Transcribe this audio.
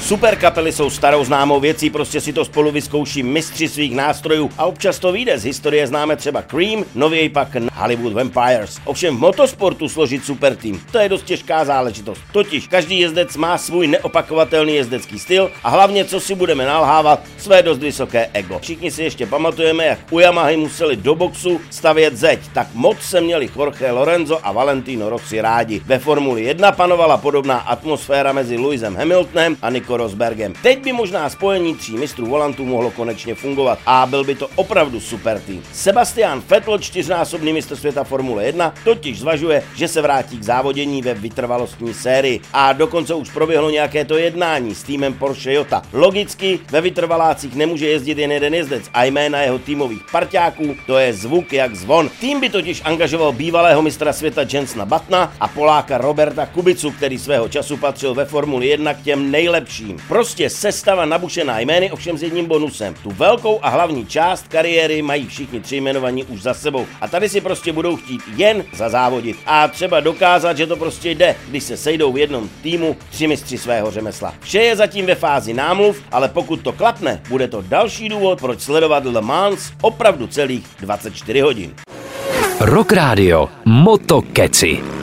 Super kapely jsou starou známou věcí, prostě si to spolu vyzkouší mistři svých nástrojů a občas to vyjde. Z historie známe třeba Cream, nověji pak Hollywood Vampires. Ovšem v motosportu složit super tým, to je dost těžká záležitost. Totiž každý jezdec má svůj neopakovatelný jezdecký styl a hlavně, co si budeme nalhávat, své dost vysoké ego. Všichni si ještě pamatujeme, jak u Yamahy museli do boxu stavět zeď, tak moc se měli Jorge Lorenzo a Valentino Rossi rádi. Ve Formuli 1 panovala podobná atmosféra mezi Lewisem Hamiltonem a Nico Rosbergem. Teď by možná spojení tří mistrů volantů mohlo konečně fungovat a byl by to opravdu super tým. Sebastian Vettel, čtyřnásobný mistr světa Formule 1, totiž zvažuje, že se vrátí k závodění ve vytrvalostní sérii a dokonce už proběhlo nějaké to jednání s týmem Porsche Jota. Logicky ve vytrvalácích nemůže jezdit jen jeden jezdec a jména jeho týmových parťáků to je zvuk jak zvon. Tým by totiž angažoval bývalého mistra světa Jensna Batna a Poláka Roberta Kubicu, který svého času patřil ve Formuli 1 k těm nejlepším tým. Prostě sestava nabušená jmény, ovšem s jedním bonusem. Tu velkou a hlavní část kariéry mají všichni tři jmenovaní už za sebou. A tady si prostě budou chtít jen zazávodit. A třeba dokázat, že to prostě jde, když se sejdou v jednom týmu tři mistři svého řemesla. Vše je zatím ve fázi námluv, ale pokud to klapne, bude to další důvod, proč sledovat Le Mans opravdu celých 24 hodin. Rock Radio Motokeci.